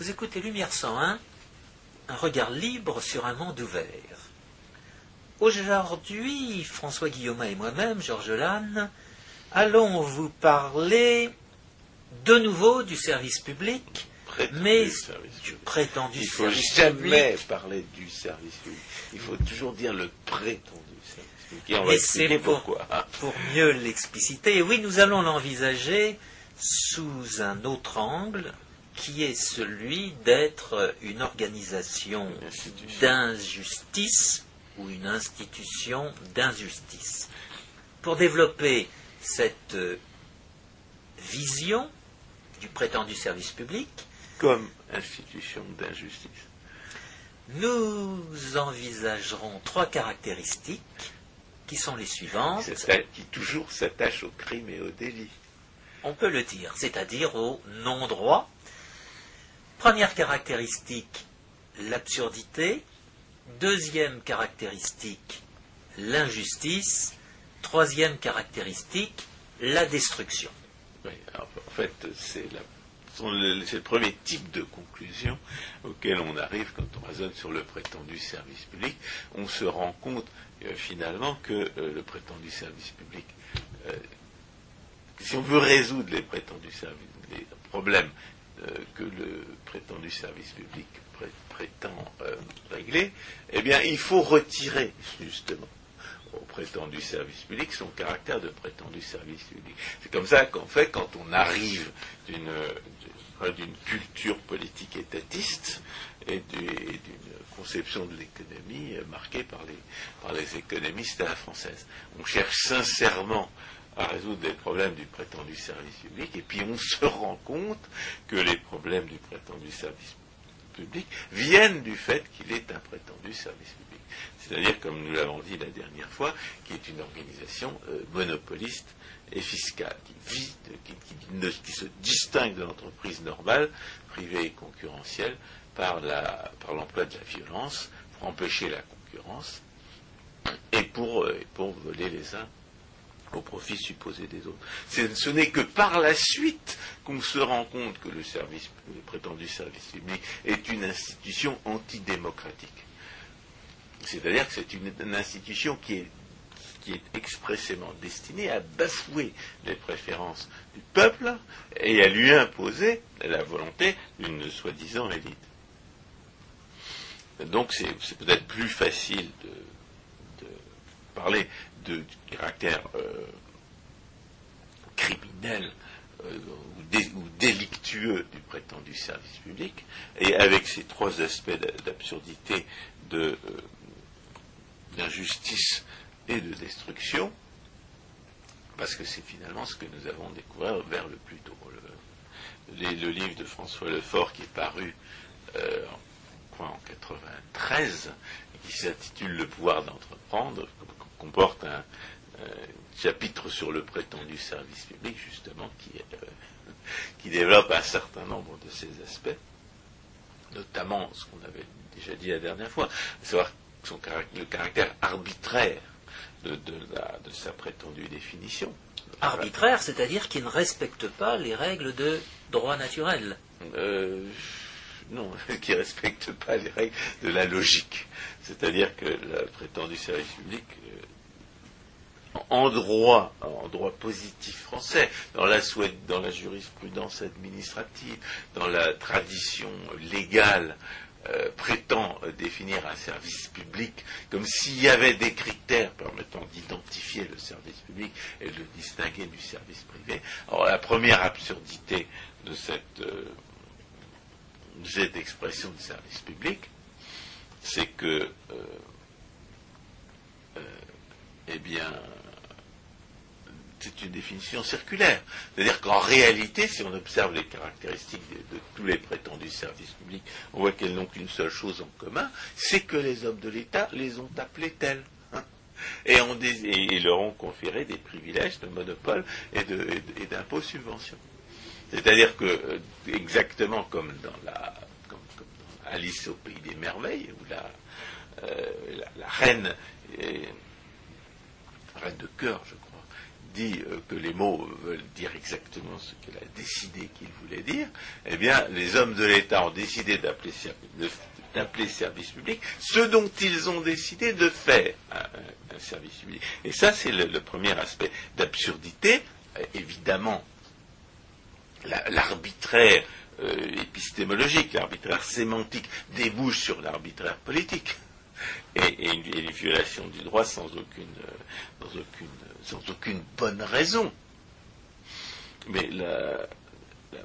Vous écoutez Lumière 101, un regard libre sur un monde ouvert. Aujourd'hui, François Guillaume et moi-même, Georges Lannes, allons vous parler de nouveau du service public, mais du prétendu Il faut service jamais public. parler du service public. Il faut toujours dire le prétendu service public. Et Et c'est pour- pourquoi. Pour mieux l'expliciter, oui, nous allons l'envisager sous un autre angle, qui est celui d'être une organisation d'injustice ou une institution d'injustice. Pour développer cette euh, vision du prétendu service public, Comme institution d'injustice. nous envisagerons trois caractéristiques qui sont les suivantes. Qui toujours s'attache au crime et au délit. On peut le dire, c'est-à-dire au non-droit. Première caractéristique, l'absurdité. Deuxième caractéristique, l'injustice. Troisième caractéristique, la destruction. Oui, alors, en fait, c'est le, premier type de conclusion auquel on arrive quand on raisonne sur le prétendu service public. On se rend compte euh, finalement que euh, le prétendu service public, euh, si on veut résoudre les prétendus services, les problèmes que le prétendu service public pré- prétend euh, régler, eh bien, il faut retirer justement au prétendu service public son caractère de prétendu service public. C'est comme ça qu'en fait, quand on arrive d'une culture politique étatiste et d'une conception de l'économie euh, marquée par les, par les économistes à la française, on cherche sincèrement à résoudre les problèmes du prétendu service public et puis on se rend compte que les problèmes du prétendu service public viennent du fait qu'il est un prétendu service public. C'est-à-dire, comme nous l'avons dit la dernière fois, qui est une organisation euh, monopoliste et fiscale, qui se distingue de l'entreprise normale, privée et concurrentielle, par l'emploi de la violence, pour empêcher la concurrence et pour, euh, pour voler les uns au profit supposé des autres. Ce n'est que par la suite qu'on se rend compte que le service, prétendu service public est une institution antidémocratique. C'est-à-dire que c'est une, une institution qui est, qui est expressément destinée à bafouer les préférences du peuple et à lui imposer la volonté d'une soi-disant élite. Donc c'est peut-être plus facile de parler de, du caractère euh, criminel euh, ou, dé- ou délictueux du prétendu service public, et avec ces trois aspects d'a- d'absurdité, euh, d'injustice et de destruction, parce que c'est finalement ce que nous avons découvert vers le plus tôt. Le, le livre de François Lefort qui est paru en, quoi, en 93, qui s'intitule Le pouvoir d'entreprendre, comporte un, chapitre sur le prétendu service public, justement, qui, euh, qui développe un certain nombre de ces aspects, notamment ce qu'on avait déjà dit la dernière fois, à savoir son carac- le caractère arbitraire de, de la- de sa prétendue définition. Arbitraire, c'est-à-dire qui ne respecte pas les règles de droit naturel. Euh, non, qui ne respecte pas les règles de la logique. C'est-à-dire que le prétendu service public, euh, en droit, en droit positif français, dans la, jurisprudence administrative, dans la tradition légale, euh, prétend définir un service public comme s'il y avait des critères permettant d'identifier le service public et de le distinguer du service privé. Alors la première absurdité de cette, euh, de cette expression de service public, c'est que, euh, euh, eh bien, c'est une définition circulaire. C'est-à-dire qu'en réalité, si on observe les caractéristiques de, tous les prétendus services publics, on voit qu'elles n'ont qu'une seule chose en commun, c'est que les hommes de l'État les ont appelés tels. hein. Et, et leur ont conféré des privilèges de monopole et d'impôts subventions. C'est-à-dire que, euh, exactement comme dans la, Alice au pays des merveilles, où la, euh, reine, reine de cœur, je crois, dit que les mots veulent dire exactement ce qu'elle a décidé qu'ils voulaient dire, eh bien, les hommes de l'État ont décidé d'appeler service public ce dont ils ont décidé de faire un, service public. Et ça, c'est le, premier aspect d'absurdité. évidemment, l'arbitraire épistémologique, l'arbitraire sémantique débouche sur l'arbitraire politique et, une, violation du droit sans aucune, sans aucune, bonne raison. Mais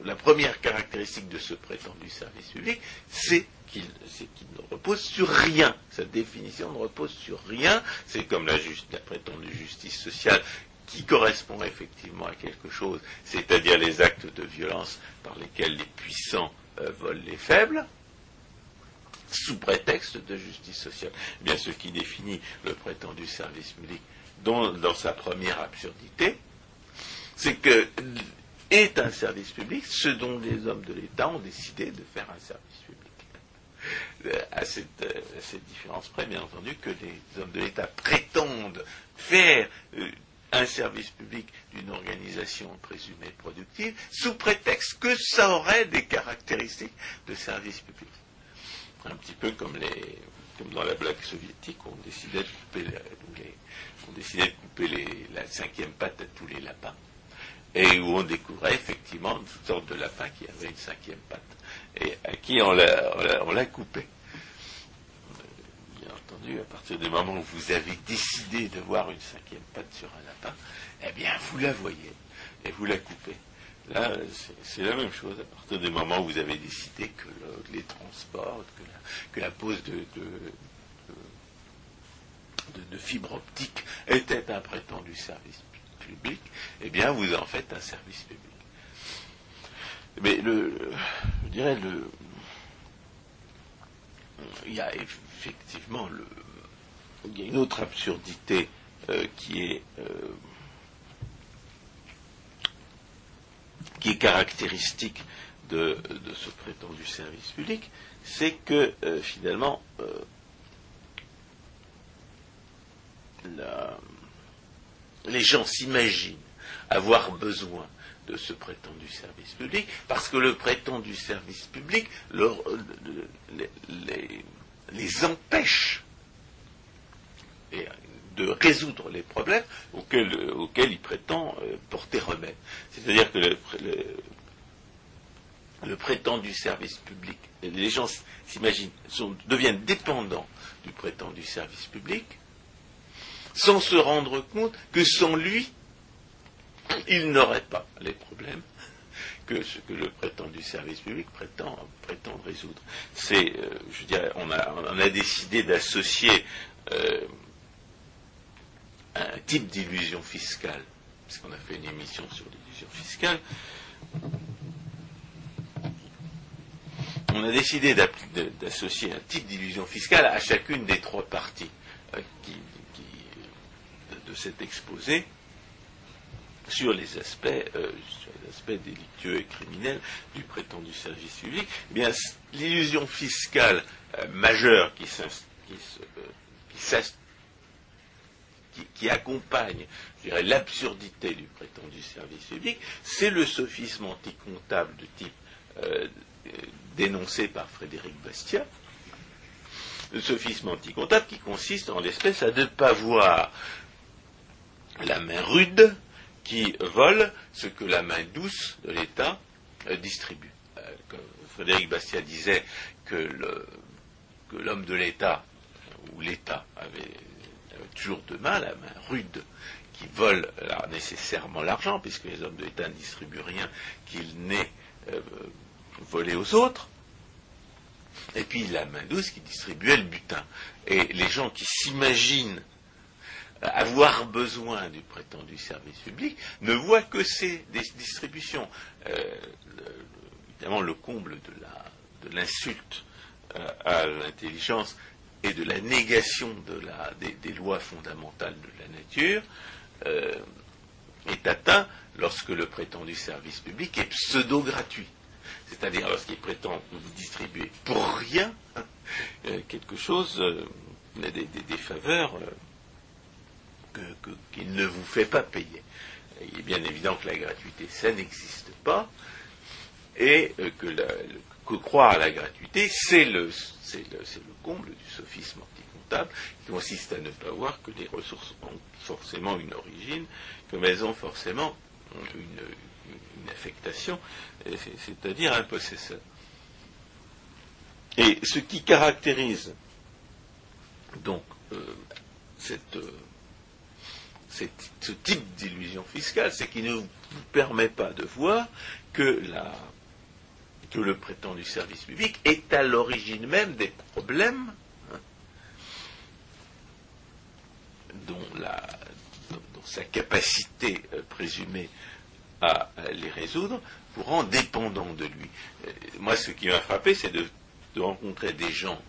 la, première caractéristique de ce prétendu service public, c'est qu'il ne repose sur rien. Sa définition ne repose sur rien. C'est comme la, la prétendue justice sociale qui correspond effectivement à quelque chose, c'est-à-dire les actes de violence par lesquels les puissants euh, volent les faibles, sous prétexte de justice sociale. Eh bien, ce qui définit le prétendu service public dans, sa première absurdité, c'est que est un service public ce dont les hommes de l'État ont décidé de faire un service public. Euh, à cette, euh, différence près, bien entendu, que les hommes de l'État prétendent faire un service public d'une organisation présumée productive sous prétexte que ça aurait des caractéristiques de service public. Un petit peu comme, les, dans la blague soviétique, on décidait de couper, on décidait de couper la cinquième patte à tous les lapins. Et où on découvrait effectivement une sorte de lapin qui avait une cinquième patte. Et à qui on l'a coupé à partir du moment où vous avez décidé de voir une cinquième patte sur un lapin, eh bien, vous la voyez et vous la coupez. Là, c'est la même chose. À partir du moment où vous avez décidé que les transports, que la, pose de, fibres optiques était un prétendu service public, eh bien, vous en faites un service public. Mais le, je dirais le, il y a effectivement le, il y a une autre absurdité euh, qui est euh, qui est caractéristique de, ce prétendu service public, c'est que euh, finalement les gens s'imaginent avoir besoin de ce prétendu service public, parce que le prétendu service public les, empêche de résoudre les problèmes auxquels, il prétend euh, porter remède. C'est-à-dire que le, prétendu service public, les gens s'imaginent, deviennent dépendants du prétendu service public, sans se rendre compte que sans lui, ils n'auraient pas les problèmes que ce que le prétendu service public prétend, prétend résoudre. C'est, euh, je dirais, on a, décidé d'associer euh, un type d'illusion fiscale, parce qu'on a fait une émission sur l'illusion fiscale. On a décidé d'associer un type d'illusion fiscale à chacune des trois parties euh, de cet exposé sur les aspects, euh, délictueux et criminels du prétendu service public, eh l'illusion fiscale euh, majeure qui, euh, qui, accompagne, l'absurdité du prétendu service public, c'est le sophisme anticomptable de type dénoncé par Frédéric Bastiat, le sophisme anticomptable qui consiste en l'espèce à ne pas voir la main rude qui vole ce que la main douce de l'État euh, distribue. Euh, Frédéric Bastiat disait que l'homme de l'État, ou l'État, avait, toujours de main la main rude qui vole nécessairement l'argent, puisque les hommes de l'État ne distribuent rien qu'ils n'aient euh, volé aux autres. Et puis la main douce qui distribuait le butin. Et les gens qui s'imaginent avoir besoin du prétendu service public ne voit que ces distributions. Euh, évidemment, le comble de l'insulte euh, à l'intelligence et de la négation des, lois fondamentales de la nature euh, est atteint lorsque le prétendu service public est pseudo-gratuit. C'est-à-dire lorsqu'il prétend distribuer pour rien quelque chose, des, des faveurs qu'il ne vous fait pas payer. Il est bien évident que la gratuité, ça n'existe pas, et euh, que, croire à la gratuité, c'est le, comble du sophisme anticomptable, qui consiste à ne pas voir que les ressources ont forcément une origine, comme elles ont forcément une, affectation, c'est-à-dire un possesseur. Et ce qui caractérise donc euh, cette, euh, ce type d'illusion fiscale, c'est qu'il ne vous permet pas de voir que, que le prétendu service public est à l'origine même des problèmes hein, dont, sa capacité euh, présumée à, les résoudre vous rend dépendant de lui. moi, ce qui m'a frappé, c'est de, rencontrer des gens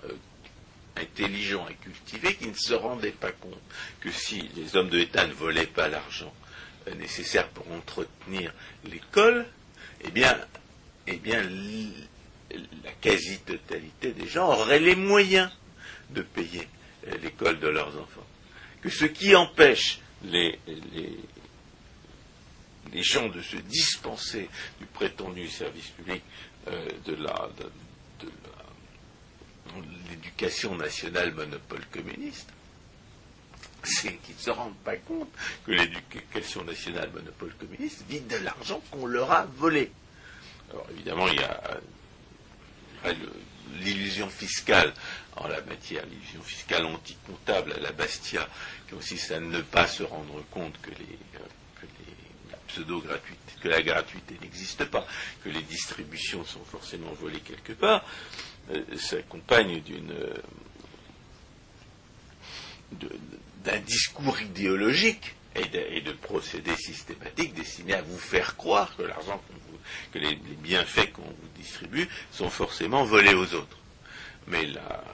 intelligents et cultivés qui ne se rendaient pas compte que si les hommes de l'État ne volaient pas l'argent euh, nécessaire pour entretenir l'école, eh bien, eh bien la quasi-totalité des gens auraient les moyens de payer euh, l'école de leurs enfants. Que ce qui empêche les, les, gens de se dispenser du prétendu service public euh, de la, l'éducation nationale monopole communiste, c'est qu'ils ne se rendent pas compte que l'éducation nationale monopole communiste vit de l'argent qu'on leur a volé. Alors évidemment, il y a, l'illusion fiscale en la matière, l'illusion fiscale anticomptable à la Bastia, qui consiste à ne pas se rendre compte que les, pseudo que la gratuité n'existe pas, que les distributions sont forcément volées quelque part. Euh, s'accompagne euh, d'un discours idéologique et de, procédés systématiques destinés à vous faire croire que l'argent que les, bienfaits qu'on vous distribue sont forcément volés aux autres. Mais là,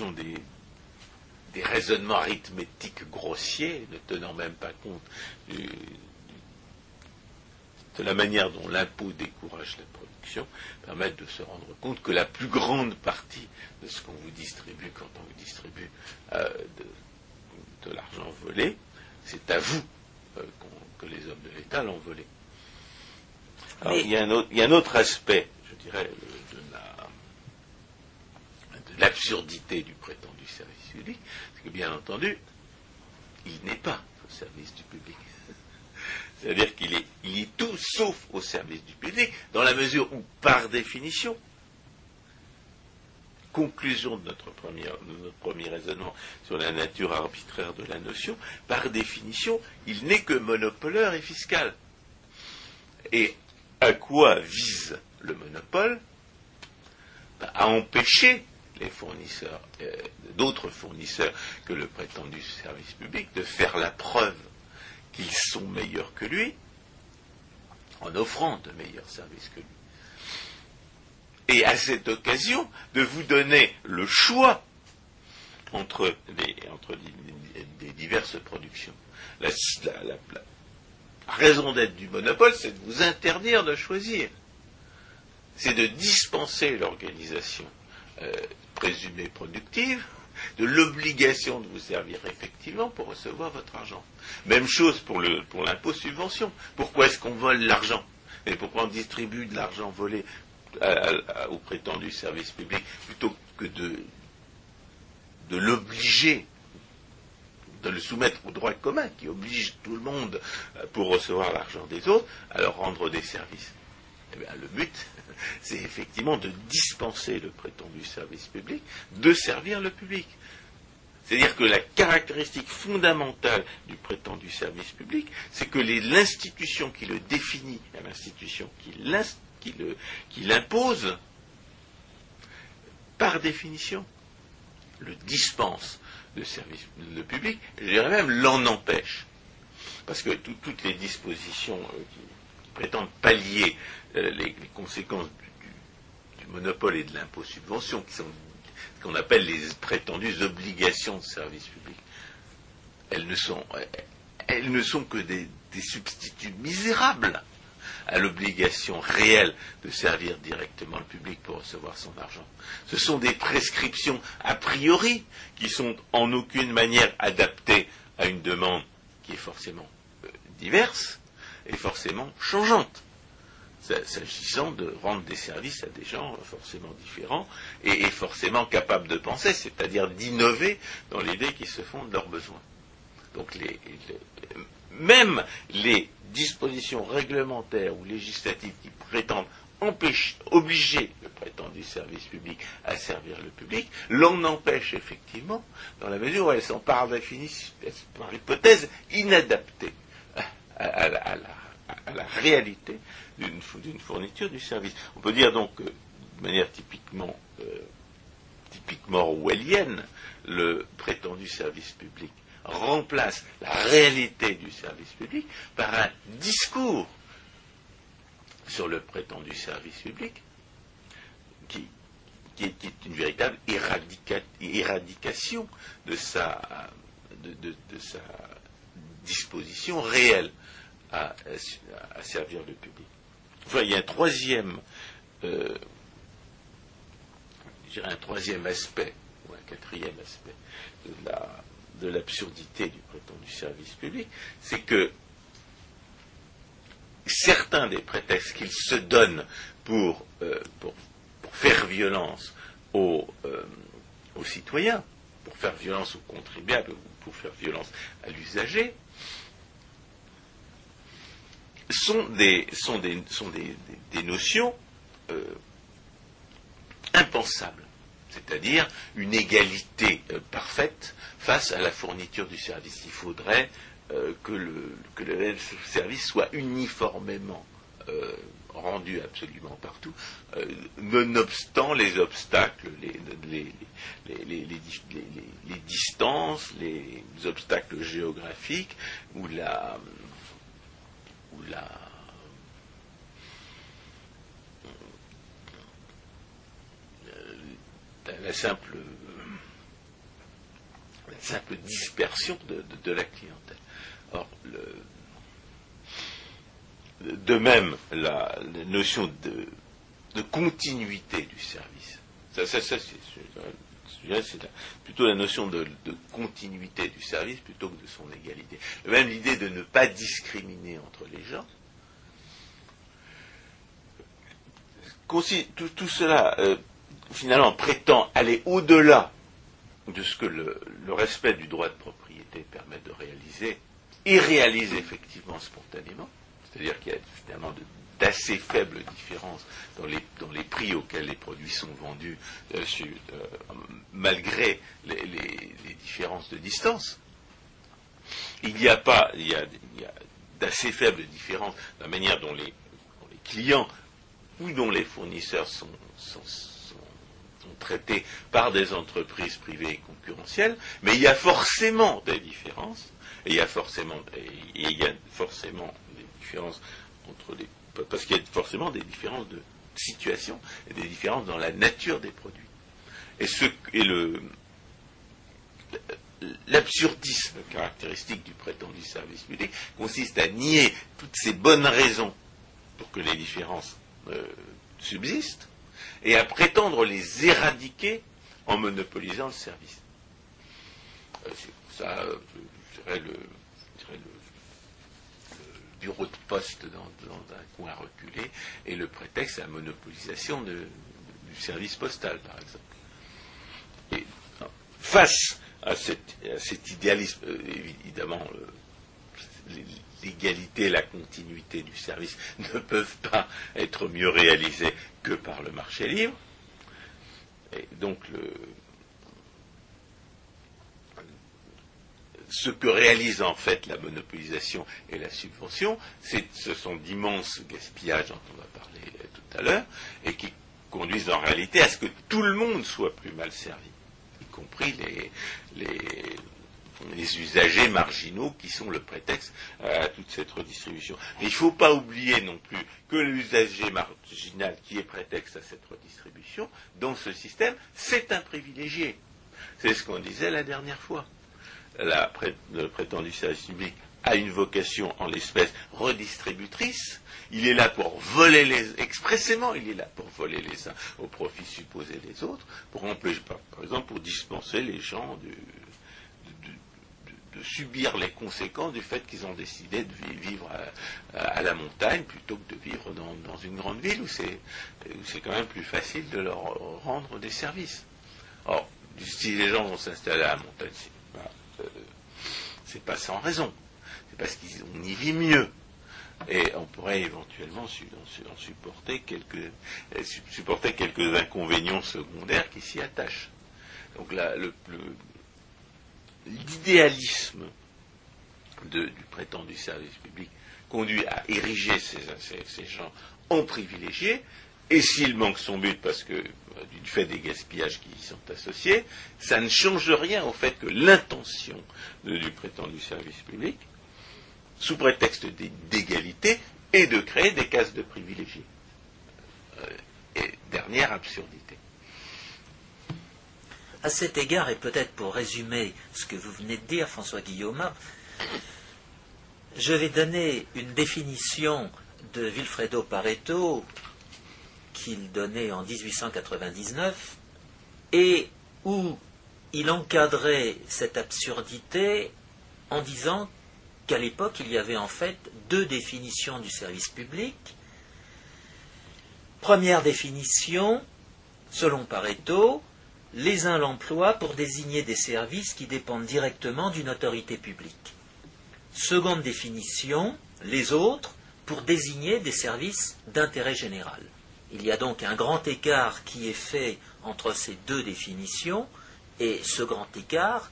euh, des raisonnements arithmétiques grossiers, ne tenant même pas compte du, de la manière dont l'impôt décourage la production, permettent de se rendre compte que la plus grande partie de ce qu'on vous distribue quand on vous distribue euh, de, l'argent volé, c'est à vous euh, que les hommes de l'État l'ont volé. Alors, il, y a un autre, aspect, je dirais, de l'absurdité du prétendu service public, c'est que bien entendu, il n'est pas au service du public. C'est-à-dire qu'il est, tout sauf au service du public, dans la mesure où, par définition, conclusion de notre premier, raisonnement sur la nature arbitraire de la notion, par définition, il n'est que monopoleur et fiscal. Et à quoi vise le monopole? Ben, À empêcher les fournisseurs, euh, d'autres fournisseurs que le prétendu service public, de faire la preuve qu'ils sont meilleurs que lui, en offrant de meilleurs services que lui. Et à cette occasion, de vous donner le choix entre les, entre diverses productions. La, raison d'être du monopole, c'est de vous interdire de choisir. C'est de dispenser l'organisation euh, présumée productive de l'obligation de vous servir effectivement pour recevoir votre argent. Même chose pour l'impôt subvention. Pourquoi est-ce qu'on vole l'argent? Et pourquoi on distribue de l'argent volé au prétendu service public plutôt que de, l'obliger de le soumettre au droit commun qui oblige tout le monde pour recevoir l'argent des autres à leur rendre des services? Eh le but, c'est effectivement de dispenser le prétendu service public de servir le public. C'est-à-dire que la caractéristique fondamentale du prétendu service public, c'est que l'institution qui le définit, l'institution qui l'impose, par définition, le dispense de service le public, je dirais même l'en empêche. Parce que toutes les dispositions euh, prétendent pallier euh, les, conséquences du, monopole et de l'impôt subvention, qui sont ce qu'on appelle les prétendues obligations de service public, elles ne sont, sont que des, substituts misérables à l'obligation réelle de servir directement le public pour recevoir son argent. Ce sont des prescriptions a priori qui sont en aucune manière adaptées à une demande qui est forcément euh, diverse et forcément changeante s'agissant de rendre des services à des gens forcément différents et, forcément capables de penser, c'est-à-dire d'innover dans l'idée qui se font de leurs besoins. Donc même les dispositions réglementaires ou législatives qui prétendent obliger le prétendu service public à servir le public, l'on empêche effectivement, dans la mesure où elles sont par définition, par hypothèse, inadaptées à la réalité d'une fourniture du service. On peut dire donc de manière typiquement, euh, typiquement orwellienne, le prétendu service public remplace la réalité du service public par un discours sur le prétendu service public qui, est, une véritable éradication de sa, de sa disposition réelle à, servir le public. Enfin, il y a un troisième, euh, aspect, ou un quatrième aspect de l'absurdité du prétendu service public, c'est que certains des prétextes qu'il se donne pour, euh, pour, faire violence aux, euh, aux, citoyens, pour faire violence aux contribuables ou pour faire violence à l'usager, sont des, sont des, sont des, des, notions euh, impensables, c'est-à-dire une égalité euh, parfaite face à la fourniture du service. Il faudrait euh, que, le, que le service soit uniformément rendu absolument partout, nonobstant les obstacles, les, les, les, les, distances, les obstacles géographiques ou la, la, la, simple, simple dispersion de, la clientèle. Or, de même, la, notion de, continuité du service. Ça c'est plutôt la notion de, continuité du service plutôt que de son égalité. Même l'idée de ne pas discriminer entre les gens. Tout, cela, euh, finalement, prétend aller au-delà de ce que le, respect du droit de propriété permet de réaliser, et réalise effectivement spontanément. C'est-à-dire qu'il y a finalement de d'assez faibles différences dans les, dans les, prix auxquels les produits sont vendus, euh, euh, malgré les, différences de distance. Il n'y a pas, il y a, d'assez faibles différences dans la manière dont les, clients ou dont les fournisseurs sont, sont, traités par des entreprises privées et concurrentielles, mais il y a forcément des différences, il y a forcément, et il y a forcément des différences entre les parce qu'il y a forcément des différences de situation et des différences dans la nature des produits. Et, le, l'absurdisme caractéristique du prétendu service public consiste à nier toutes ces bonnes raisons pour que les différences euh, subsistent et à prétendre les éradiquer en monopolisant le service. Euh, ça, euh, je le, bureau de poste dans, un coin reculé, et le prétexte à la monopolisation du service postal, par exemple. Face à, cet idéalisme, euh, évidemment, euh, l'égalité et la continuité du service ne peuvent pas être mieux réalisées que par le marché libre. Et donc le, ce que réalise en fait la monopolisation et la subvention, ce sont d'immenses gaspillages dont on va parler euh, tout à l'heure, et qui conduisent en réalité à ce que tout le monde soit plus mal servi, y compris les, usagers marginaux qui sont le prétexte à toute cette redistribution. Mais il ne faut pas oublier non plus que l'usager marginal qui est prétexte à cette redistribution, dans ce système, c'est un privilégié. C'est ce qu'on disait la dernière fois le prétendu service public a une vocation en l'espèce redistributrice. Il est là pour voler les expressément, il est là pour voler les uns au profit supposé des autres, pour empêcher, par exemple, pour dispenser les gens de, subir les conséquences du fait qu'ils ont décidé de vivre à, la montagne plutôt que de vivre dans, une grande ville où c'est quand même plus facile de leur rendre des services. Or, si les gens vont s'installer à la montagne, c'est pas sans raison. C'est parce qu'on y vit mieux. Et on pourrait éventuellement en supporter quelques, supporter quelques inconvénients secondaires qui s'y attachent. Donc là, l'idéalisme du prétendu service public conduit à ériger ces gens en privilégiés, et s'il manque son but parce que du fait des gaspillages qui y sont associés, ça ne change rien au fait que l'intention du prétendu service public, sous prétexte d'égalité, est de créer des cases de privilégiés. Euh, et dernière absurdité. À cet égard, et peut-être pour résumer ce que vous venez de dire, François Guillaume, je vais donner une définition de Vilfredo Pareto qu'il donnait en 1899 et où il encadrait cette absurdité en disant qu'à l'époque, il y avait en fait deux définitions du service public. Première définition, selon Pareto, les uns l'emploient pour désigner des services qui dépendent directement d'une autorité publique. Seconde définition, les autres pour désigner des services d'intérêt général. Il y a donc un grand écart qui est fait entre ces deux définitions, et ce grand écart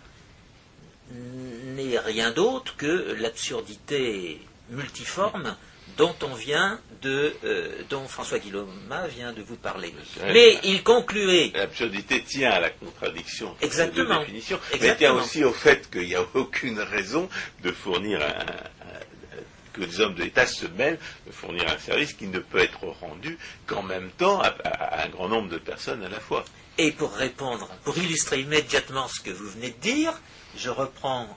n'est rien d'autre que l'absurdité multiforme dont on vient de, euh, dont François Guillaume vient de vous parler. Mais il concluait. L'absurdité tient à la contradiction Exactement. de définition, mais tient aussi au fait qu'il n'y a aucune raison de fournir un, que les hommes de l'État se mêlent de fournir un service qui ne peut être rendu qu'en même temps à, un grand nombre de personnes à la fois. Et pour répondre, pour illustrer immédiatement ce que vous venez de dire, je reprends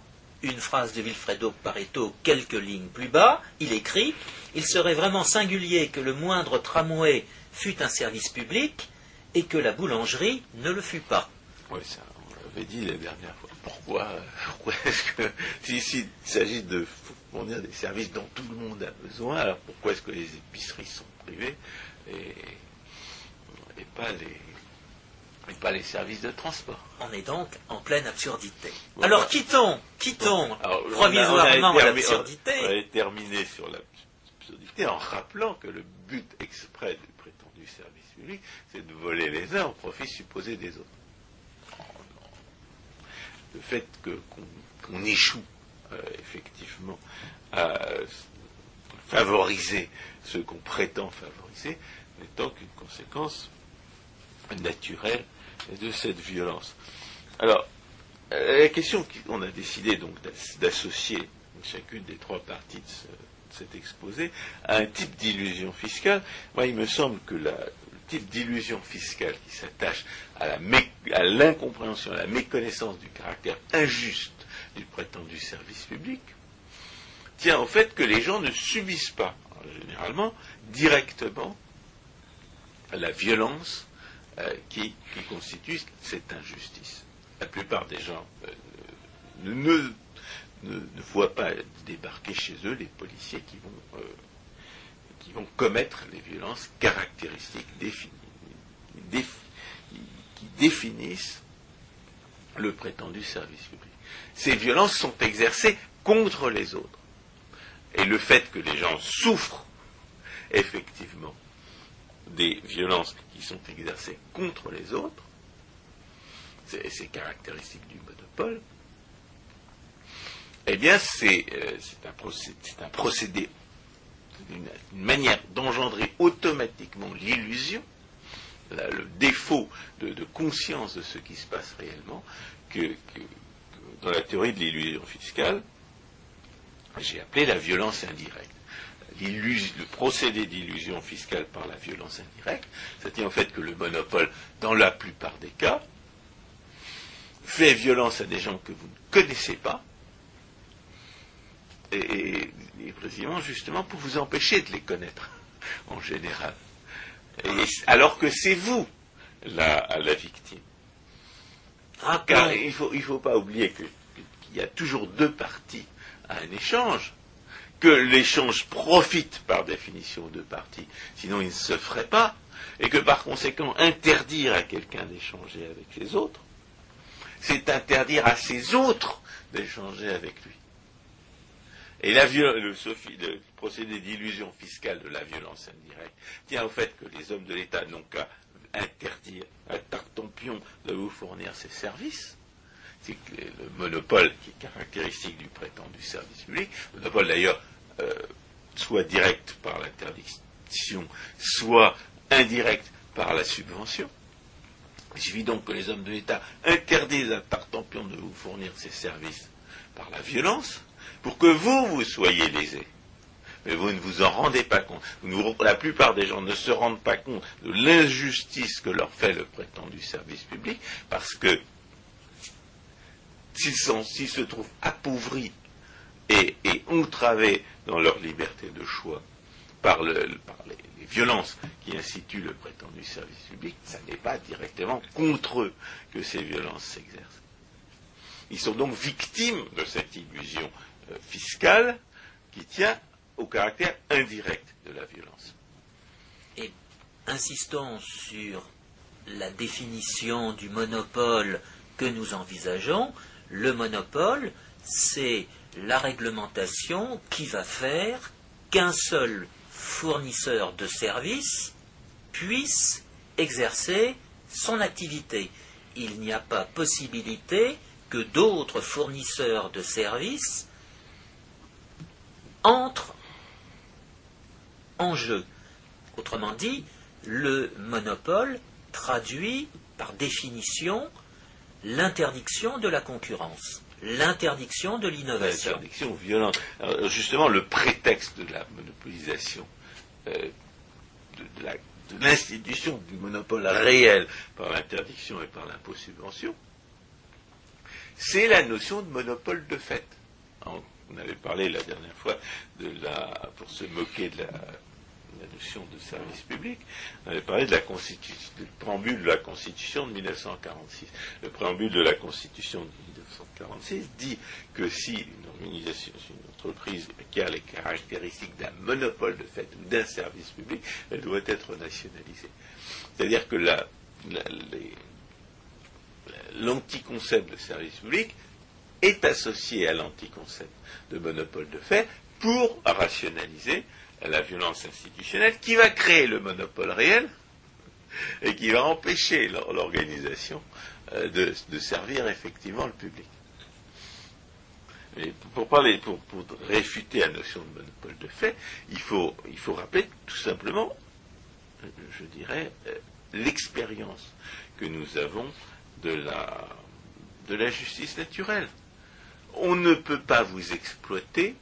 une phrase de Vilfredo Pareto quelques lignes plus bas. Il écrit Il serait vraiment singulier que le moindre tramway fût un service public et que la boulangerie ne le fût pas. Oui, ça, on l'avait dit la dernière fois. Pourquoi, pourquoi est-ce que, s'il s'agit de fournir des services dont tout le monde a besoin. Alors pourquoi est-ce que les épiceries sont privées et, pas les pas les services de transport? On est donc en pleine absurdité. Alors quittons, quittons provisoirement l'absurdité. On va terminer sur l'absurdité en rappelant que le but exprès du prétendu service public, c'est de voler les uns au profit supposé des autres. Le fait qu'on échoue effectivement à favoriser ce qu'on prétend favoriser, n'étant qu'une conséquence naturelle de cette violence. Alors, euh, la question qu'on a décidé donc d'associer chacune des trois parties de, cet exposé à un type d'illusion fiscale, moi il me semble que le type d'illusion fiscale qui s'attache à l'incompréhension, à la méconnaissance du caractère injuste du prétendu service public, tient au fait que les gens ne subissent pas, généralement, directement la violence euh, qui, constitue cette injustice. La plupart des gens euh, ne, voient pas débarquer chez eux les policiers qui vont, euh, qui vont commettre les violences caractéristiques qui définissent le prétendu service public. Ces violences sont exercées contre les autres. Et le fait que les gens souffrent effectivement des violences qui sont exercées contre les autres, c'est caractéristique du monopole, eh bien c'est euh, un, procédé, une, manière d'engendrer automatiquement l'illusion, le défaut de, conscience de ce qui se passe réellement, que dans la théorie de l'illusion fiscale, j'ai appelé la violence indirecte. Le procédé d'illusion fiscale par la violence indirecte, c'est-à-dire en fait que le monopole, dans la plupart des cas, fait violence à des gens que vous ne connaissez pas, et, précisément justement pour vous empêcher de les connaître en général. alors que c'est vous la, la victime. Ah, Car il ne faut, il faut pas oublier qu'il y a toujours deux parties à un échange, que l'échange profite par définition aux deux parties, sinon il ne se ferait pas, et que par conséquent interdire à quelqu'un d'échanger avec les autres, c'est interdire à ces autres d'échanger avec lui. Et la, le, le, procédé d'illusion fiscale de la violence indirecte tient au fait que les hommes de l'État n'ont qu'à interdire à Tartampion de vous fournir ses services. C'est le monopole qui est caractéristique du prétendu service public, monopole d'ailleurs euh, soit direct par l'interdiction, soit indirect par la subvention. Il suffit donc que les hommes de l'État interdisent à Tartampion de vous fournir ses services par la violence, pour que vous, vous soyez lésés. Mais vous ne vous en rendez pas compte. la plupart des gens ne se rendent pas compte de l'injustice que leur fait le prétendu service public, parce que s'ils se trouvent appauvris et, entravés dans leur liberté de choix par, les, violences qui instituent le prétendu service public, ça n'est pas directement contre eux que ces violences s'exercent. Ils sont donc victimes de cette illusion euh, fiscale qui tient au caractère indirect de la violence. Et insistons sur la définition du monopole que nous envisageons. Le monopole, c'est la réglementation qui va faire qu'un seul fournisseur de services puisse exercer son activité. Il n'y a pas possibilité que d'autres fournisseurs de services entrent en jeu. Autrement dit, le monopole traduit par définition l'interdiction de la concurrence, l'interdiction de l'innovation. L'interdiction violente. justement, le prétexte de la monopolisation euh, de, l'institution du monopole réel par l'interdiction et par l'impôt subvention, c'est la notion de monopole de fait. On avait parlé la dernière fois de la, pour se moquer de la, notion de service public, on avait parlé la du préambule de la Constitution de 1946. Le préambule de la Constitution de 1946 dit que si une organisation, une entreprise qui a les caractéristiques d'un monopole de fait ou d'un service public, elle doit être nationalisée. C'est-à-dire que l'anticoncept de service public est associé à l'anticoncept de monopole de fait pour rationaliser la violence institutionnelle qui va créer le monopole réel et qui va empêcher l'organisation euh, de, servir effectivement le public. Pour parler, pour, réfuter la notion de monopole de fait, il faut, rappeler tout simplement, je dirais, euh, l'expérience que nous avons de la justice naturelle on ne peut pas vous exploiter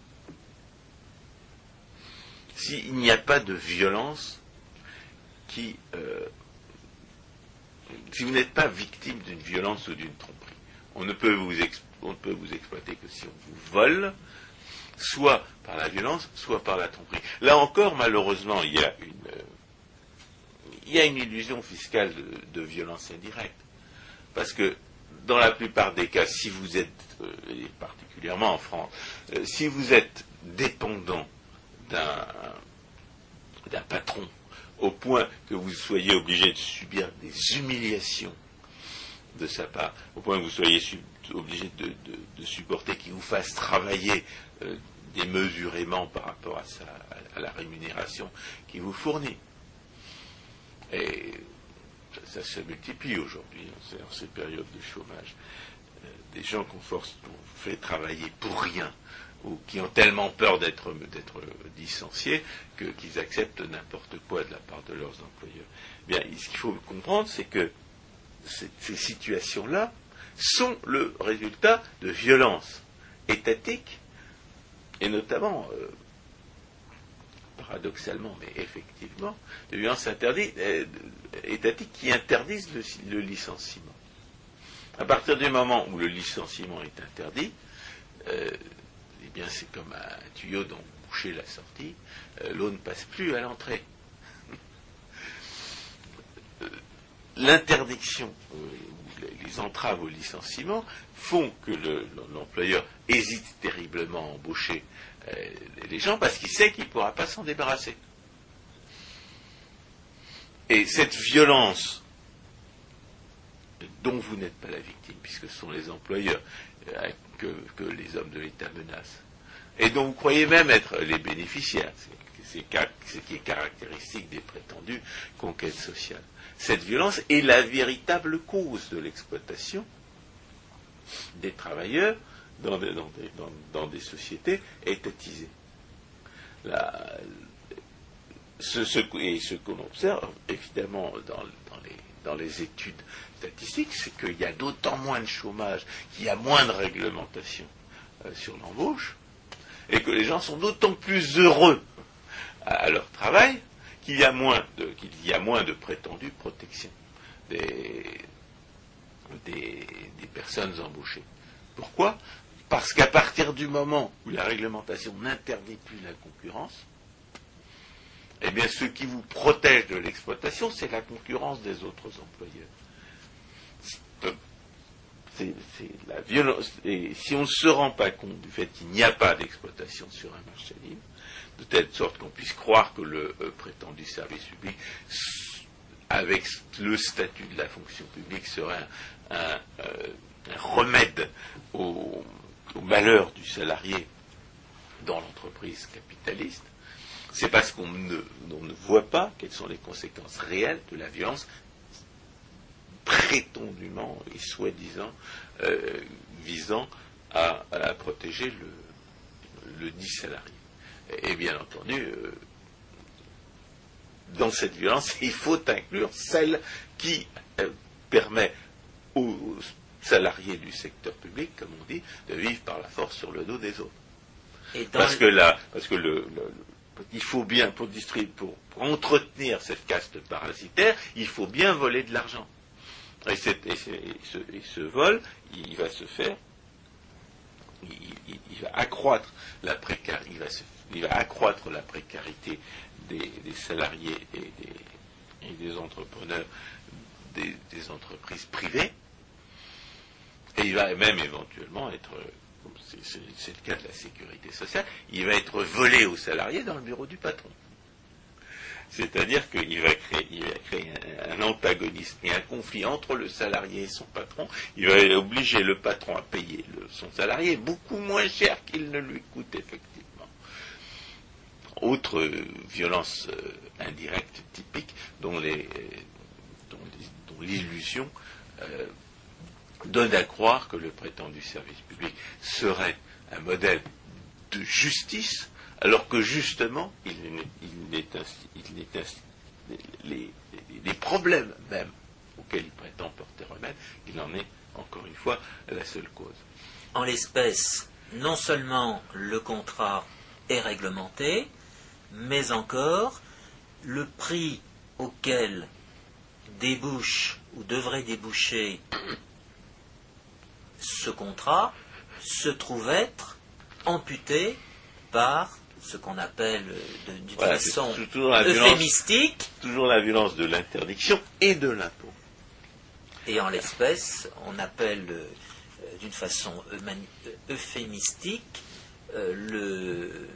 s'il n'y a pas de violence qui... Euh, si vous n'êtes pas victime d'une violence ou d'une tromperie. On ne, peut vous exploiter que si on vous vole, soit par la violence, soit par la tromperie. Là encore, malheureusement, il y a une, il y a une illusion fiscale de violence indirecte. Parce que dans la plupart des cas, si vous êtes, euh, et particulièrement en France, euh, si vous êtes dépendant d'un patron au point que vous soyez obligé de subir des humiliations de sa part, au point que vous soyez obligé de, supporter qu'il vous fasse travailler euh, démesurément par rapport à, à la rémunération qu'il vous fournit. Et ça se multiplie aujourd'hui, en ces périodes de chômage. Euh, des gens qu'on force, fait travailler pour rien, ou qui ont tellement peur d'être licenciés qu'ils acceptent n'importe quoi de la part de leurs employeurs. Bien, ce qu'il faut comprendre, c'est que ces situations-là sont le résultat de violences étatiques, et notamment euh, paradoxalement, mais effectivement, de violences interdites, euh, étatiques qui interdisent le, bien c'est comme un tuyau dont vous bouchez la sortie, euh, l'eau ne passe plus à l'entrée. Euh, l'interdiction, les entraves au licenciement font que l'employeur hésite terriblement à embaucher les gens parce qu'il sait qu'il ne pourra pas s'en débarrasser. Et cette violence dont vous n'êtes pas la victime, puisque ce sont les employeurs euh, que, les hommes de l'État menacent, et dont vous croyez même être les bénéficiaires, ce qui est caractéristique des prétendues conquêtes sociales. Cette violence est la véritable cause de l'exploitation des travailleurs dans des, sociétés étatisées. ce, et ce qu'on observe, évidemment, dans les études statistique, c'est qu'il y a d'autant moins de chômage, qu'il y a moins de réglementation euh, sur l'embauche, et que les gens sont d'autant plus heureux à, leur travail qu'il y a moins de, qu'il y a moins de prétendue protection des, des, personnes embauchées. Pourquoi? Parce qu'à partir du moment où la réglementation n'interdit plus la concurrence, eh bien, ce qui vous protège de l'exploitation, c'est la concurrence des autres employeurs c'est la violence. Si on ne se rend pas compte du fait qu'il n'y a pas d'exploitation sur un marché libre, de telle sorte qu'on puisse croire que le euh, prétendu service public, avec le statut de la fonction publique, serait un, euh, remède au, malheur du salarié dans l'entreprise capitaliste, c'est parce qu'on ne, voit pas quelles sont les conséquences réelles de la violence prétendument et soi-disant euh, visant à, protéger le, dit salarié. Et, bien entendu, euh, dans cette violence, il faut inclure celle qui euh, permet aux salariés du secteur public, comme on dit, de vivre par la force sur le dos des autres. parce que là, parce que le, il faut bien, pour, distribuer, pour entretenir cette caste parasitaire, il faut bien voler de l'argent. Et, ce, vol, il va se faire, il, va accroître la précarité, des, salariés et des, entrepreneurs des, entreprises privées, et il va même éventuellement être, c'est le cas de la sécurité sociale, il va être volé aux salariés dans le bureau du patron. C'est-à-dire qu'il va créer, un, antagonisme et un conflit entre le salarié et son patron. Il va obliger le patron à payer son salarié beaucoup moins cher qu'il ne lui coûte effectivement. Autre euh, violence euh, indirecte typique dont l'illusion euh, donne à croire que le prétendu service public serait un modèle de justice alors que justement, il n'est les, les, problèmes même auxquels il prétend porter remède, il en est, encore une fois, la seule cause. En l'espèce, non seulement le contrat est réglementé, mais encore le prix auquel débouche ou devrait déboucher ce contrat se trouve être amputé par ce qu'on appelle euh, d'une façon euphémistique. toujours la violence de l'interdiction et de l'impôt. Et en l'espèce, on appelle euh, d'une façon euphémistique euh, le,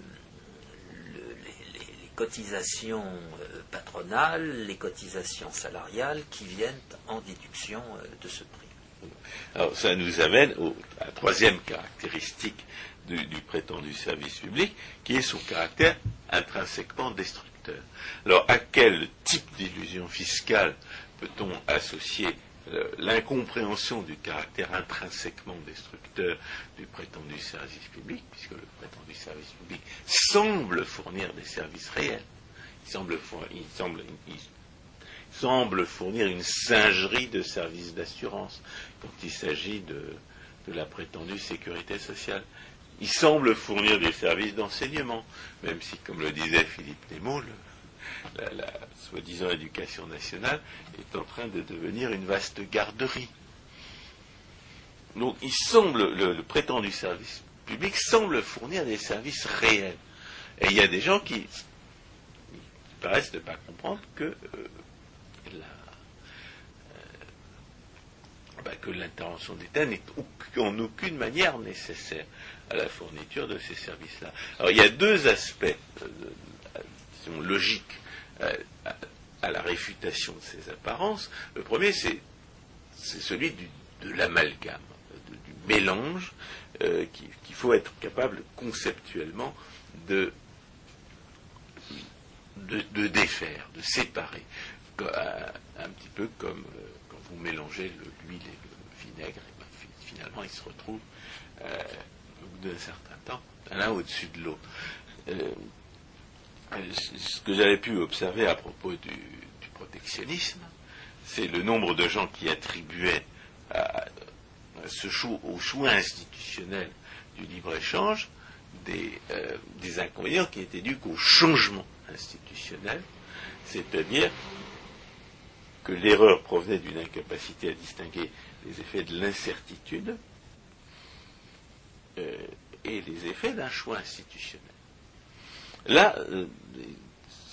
les, cotisations patronales, les cotisations salariales qui viennent en déduction de ce prix. Alors ça nous amène à la troisième caractéristique du, prétendu service public, qui est son caractère intrinsèquement destructeur. Alors, à quel type d'illusion fiscale peut-on associer euh, l'incompréhension du caractère intrinsèquement destructeur du prétendu service public, puisque le prétendu service public semble fournir des services réels. Il semble, fournir une singerie de services d'assurance quand il s'agit de la prétendue sécurité sociale il semble fournir des services d'enseignement, même si, comme le disait Philippe Nemo, la, soi-disant éducation nationale est en train de devenir une vaste garderie. Donc il semble, le, prétendu service public semble fournir des services réels. Et il y a des gens qui, paraissent ne pas comprendre que, euh, que l'intervention d'État n'est en aucune manière nécessaire à la fourniture de ces services-là. Alors il y a deux aspects logiques à la réfutation de ces apparences. Le premier, c'est celui de l'amalgame, du mélange euh, qu'il faut être capable conceptuellement de, de, défaire, de séparer. Un, petit peu comme euh, vous mélangez l'huile et le vinaigre, et ben, finalement il se retrouve euh, au bout d'un certain temps l'un au-dessus de l'autre. ce que j'avais pu observer à propos du, protectionnisme, c'est le nombre de gens qui attribuaient ce au choix institutionnel du libre-échange des, euh, des, inconvénients qui étaient dus qu'au changement institutionnel, c'est-à-dire que l'erreur provenait d'une incapacité à distinguer les effets de l'incertitude euh, et les effets d'un choix institutionnel. Là, euh,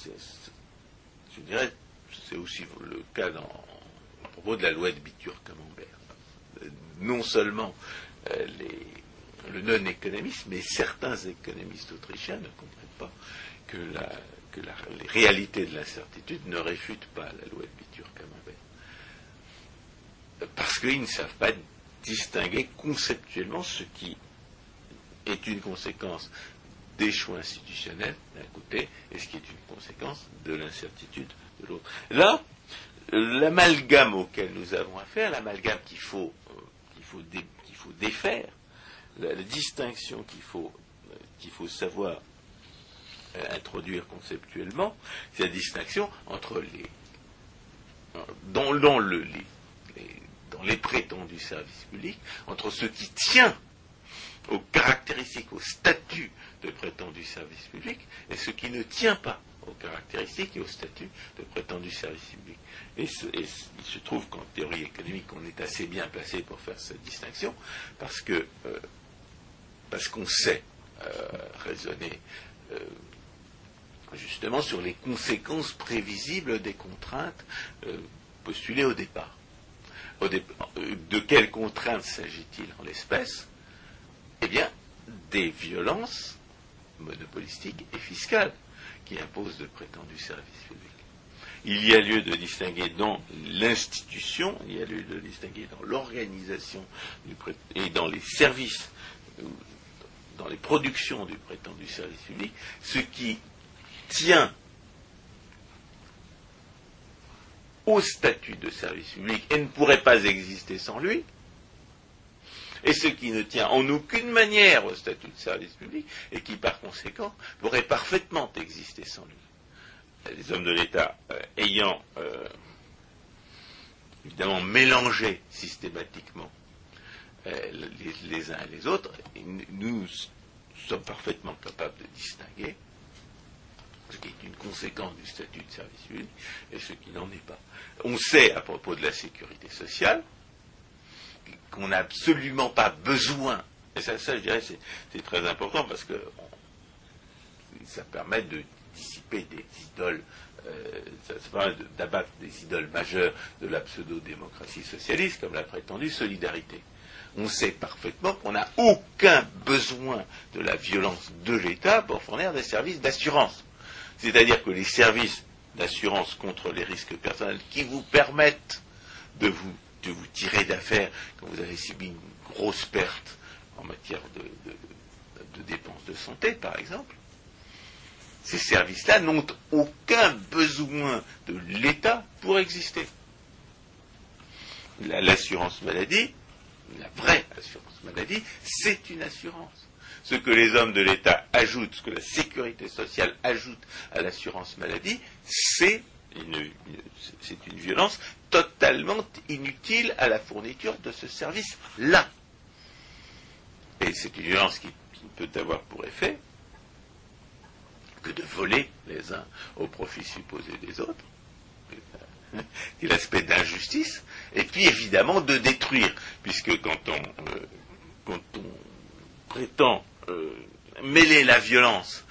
je dirais, c'est aussi le cas dans, à propos de la loi de Bitur-Camembert. Non seulement euh, le non-économiste, mais certains économistes autrichiens ne comprennent pas que, les réalités de l'incertitude ne réfutent pas la loi de Bitur-Camembert. Parce qu'ils ne savent pas distinguer conceptuellement ce qui est une conséquence des choix institutionnels d'un côté et ce qui est une conséquence de l'incertitude de l'autre. Là, l'amalgame auquel nous avons affaire, l'amalgame qu'il faut, euh, qu'il faut, défaire, la, distinction qu'il faut, euh, qu'il faut savoir euh, introduire conceptuellement, c'est la distinction entre les dans, le, les, dans les prétendus services publics, entre ce qui tient aux caractéristiques, au statut de prétendu service public, et ce qui ne tient pas aux caractéristiques et au statut de prétendu service public. Et, il se trouve qu'en théorie économique, on est assez bien placé pour faire cette distinction, parce que euh, parce qu'on sait euh, raisonner euh, justement sur les conséquences prévisibles des contraintes postulées au départ. de quelles contraintes s'agit-il en l'espèce? Eh bien, des violences monopolistiques et fiscales qui impose de prétendus services publics. Il y a lieu de distinguer dans l'institution, il y a lieu de distinguer dans l'organisation et dans les services, dans les productions du prétendu service public, ce qui tient au statut de service public et ne pourrait pas exister sans lui, et ce qui ne tient en aucune manière au statut de service public et qui par conséquent pourrait parfaitement exister sans lui. Les hommes de l'État euh, ayant euh, évidemment mélangé systématiquement euh, les, uns et les autres, nous sommes parfaitement capables de distinguer ce qui est une conséquence du statut de service public et ce qui n'en est pas. On sait à propos de la sécurité sociale qu'on n'a absolument pas besoin. Et ça, je dirais, c'est très important parce que ça permet de dissiper des idoles, euh, ça, permet d'abattre des idoles majeures de la pseudo-démocratie socialiste, comme la prétendue solidarité. On sait parfaitement qu'on n'a aucun besoin de la violence de l'État pour fournir des services d'assurance. C'est-à-dire que les services d'assurance contre les risques personnels qui vous permettent de vous de tirer d'affaire quand vous avez subi une grosse perte en matière de, dépenses de santé, par exemple. Ces services-là n'ont aucun besoin de l'État pour exister. L'assurance maladie, la vraie assurance maladie, c'est une assurance. Ce que les hommes de l'État ajoutent, ce que la sécurité sociale ajoute à l'assurance maladie, c'est une violence totalement inutile à la fourniture de ce service-là. Et c'est une violence qui, ne peut avoir pour effet que de voler les uns au profit supposé des autres, qui l'aspect d'injustice, et puis évidemment de détruire, puisque quand on, euh, prétend euh, mêler la violence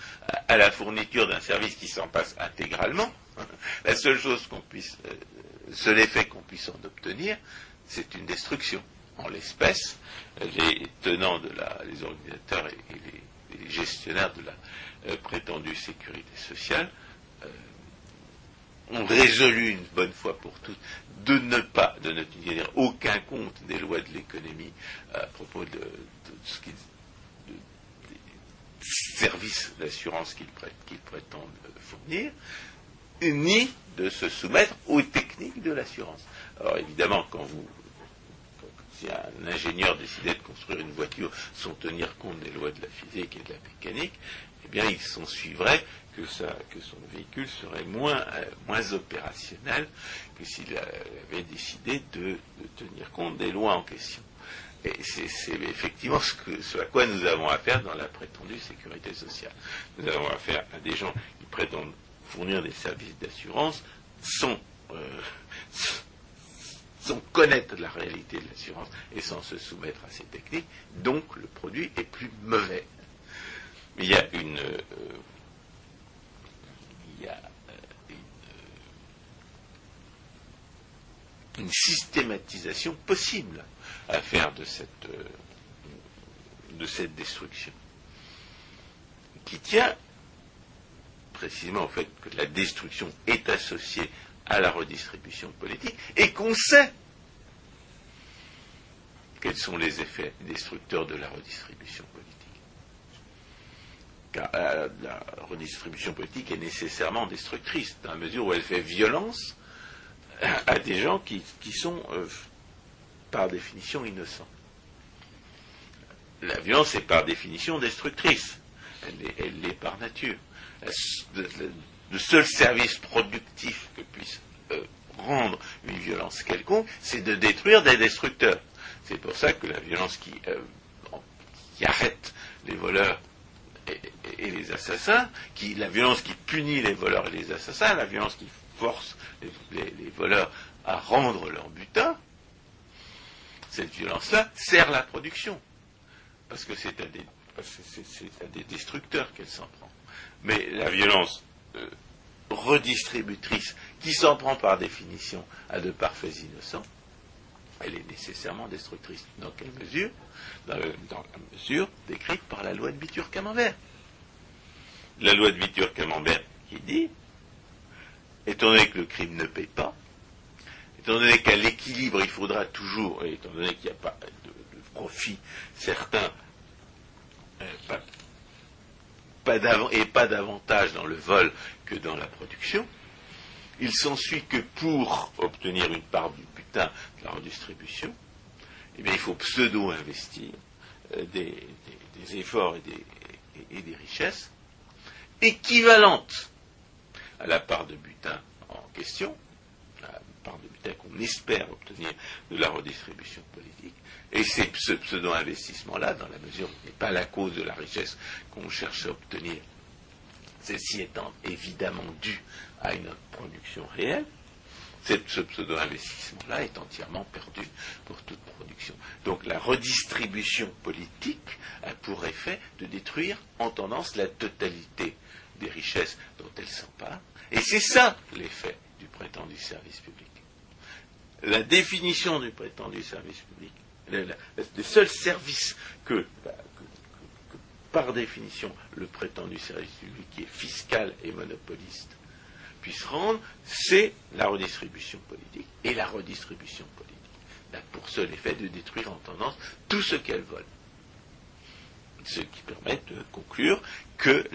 à, la fourniture d'un service qui s'en passe intégralement, la seule chose qu'on puisse, euh, seul effet qu'on puisse en obtenir, c'est une destruction. En l'espèce, les tenants de la, les organisateurs et, les, gestionnaires de la prétendue sécurité sociale ont résolu une bonne fois pour toutes de ne pas, de ne tenir aucun compte des lois de l'économie à propos de, ce qu'ils services d'assurance qu'ils prétendent fournir, ni de se soumettre aux techniques de l'assurance. Alors évidemment, quand vous si un ingénieur décidait de construire une voiture sans tenir compte des lois de la physique et de la mécanique, eh bien il s'en suivrait que, son véhicule serait moins, euh, moins opérationnel que s'il avait décidé de, tenir compte des lois en question. Et c'est effectivement ce, à quoi nous avons affaire dans la prétendue sécurité sociale. Nous avons affaire à des gens qui prétendent fournir des services d'assurance sans, euh, connaître la réalité de l'assurance et sans se soumettre à ces techniques. Donc le produit est plus mauvais. Il y a une, euh, une, systématisation possible à faire de cette, euh, de cette destruction, qui tient précisément au fait que la destruction est associée à la redistribution politique et qu'on sait quels sont les effets destructeurs de la redistribution politique. Car euh, la redistribution politique est nécessairement destructrice, dans la mesure où elle fait violence à des gens qui, sont, euh, par définition, innocents. La violence est par définition destructrice. Elle l'est par nature. Le, seul service productif que puisse euh, rendre une violence quelconque, c'est de détruire des destructeurs. C'est pour ça que la violence qui, qui arrête les voleurs et, les assassins, la violence qui punit les voleurs et les assassins, la violence qui force les, voleurs à rendre leur butin, cette violence-là sert la production. Parce que c'est à des, à des destructeurs qu'elle s'en prend. Mais la violence euh, redistributrice, qui s'en prend par définition à de parfaits innocents, elle est nécessairement destructrice. Dans quelle mesure dans, la mesure décrite par la loi de Bitur-Camembert. La loi de Bitur-Camembert qui dit, étant donné que le crime ne paie pas, étant donné qu'à l'équilibre il faudra toujours, et étant donné qu'il n'y a pas de, profit certain, euh, et pas davantage dans le vol que dans la production, il s'ensuit que pour obtenir une part du de la redistribution, eh bien, il faut pseudo-investir euh, des, efforts et des, richesses équivalentes à la part de butin en question, la part de butin qu'on espère obtenir de la redistribution politique. Et c'est ce pseudo-investissement-là, dans la mesure où ce n'est pas la cause de la richesse qu'on cherche à obtenir, celle-ci étant évidemment due à une production réelle, ce pseudo-investissement-là est entièrement perdu pour toute production. Donc la redistribution politique a pour effet de détruire en tendance la totalité des richesses dont elle s'empare. Et c'est ça l'effet du prétendu service public. La définition du prétendu service public, le, seul service que, bah, que, par définition, le prétendu service public qui est fiscal et monopoliste puisse rendre, c'est la redistribution politique. Et la redistribution politique a pour seul effet de détruire en tendance tout ce qu'elle vole. Ce qui permet de conclure que,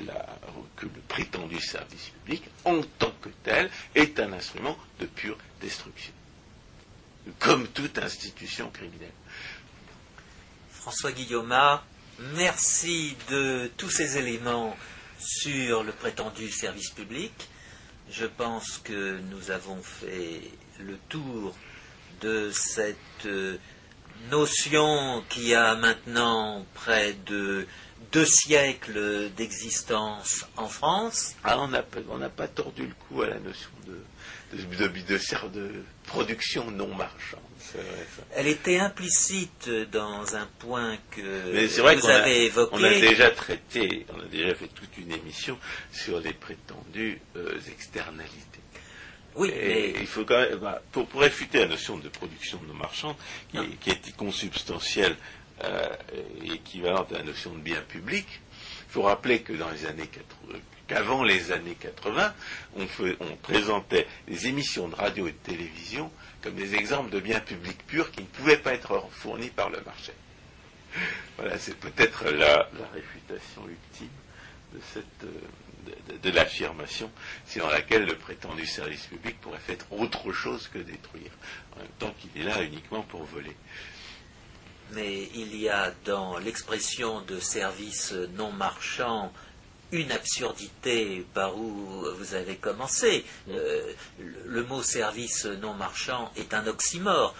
que le prétendu service public, en tant que tel, est un instrument de pure destruction. Comme toute institution criminelle. François Guillaume, merci de tous ces éléments sur le prétendu service public. Je pense que nous avons fait le tour de cette euh, notion qui a maintenant près de deux siècles d'existence en France. Ah, on n'a pas tordu le cou à la notion de, de, production non marchande. Elle était implicite dans un point que vrai vous avez évoqué. On a déjà traité, on a déjà fait toute une émission sur les prétendues euh, externalités. Oui, et il faut quand même, bah, pour, pour, réfuter la notion de production non marchande, qui, est, qui est consubstantielle euh, équivalente à la notion de bien public, il faut rappeler que dans les années 80, qu'avant les années 80, on, on, présentait les émissions de radio et de télévision comme des exemples de biens publics purs qui ne pouvaient pas être fournis par le marché. Voilà, c'est peut-être la, réfutation ultime de, cette, euh, de, l'affirmation selon laquelle le prétendu service public pourrait faire autre chose que détruire, en même temps qu'il est là uniquement pour voler. Mais il y a dans l'expression de service non marchand une absurdité par où vous avez commencé. Euh, le, mot service non marchand est un oxymore.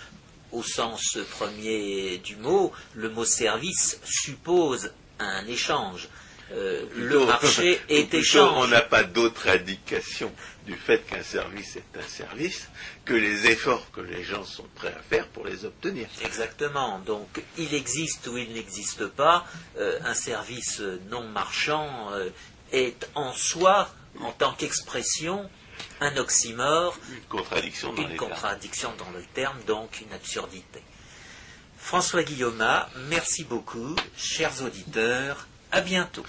Au sens premier du mot, le mot service suppose un échange. Euh, le marché est échange. On n'a pas d'autre indication du fait qu'un service est un service que les efforts que les gens sont prêts à faire pour les obtenir. Exactement. Donc il existe ou il n'existe pas, euh, un service non marchand euh, est en soi, en tant qu'expression, un oxymore, une contradiction dans, une contradiction dans le terme, donc une absurdité. François Guillaume, merci beaucoup, chers auditeurs, à bientôt.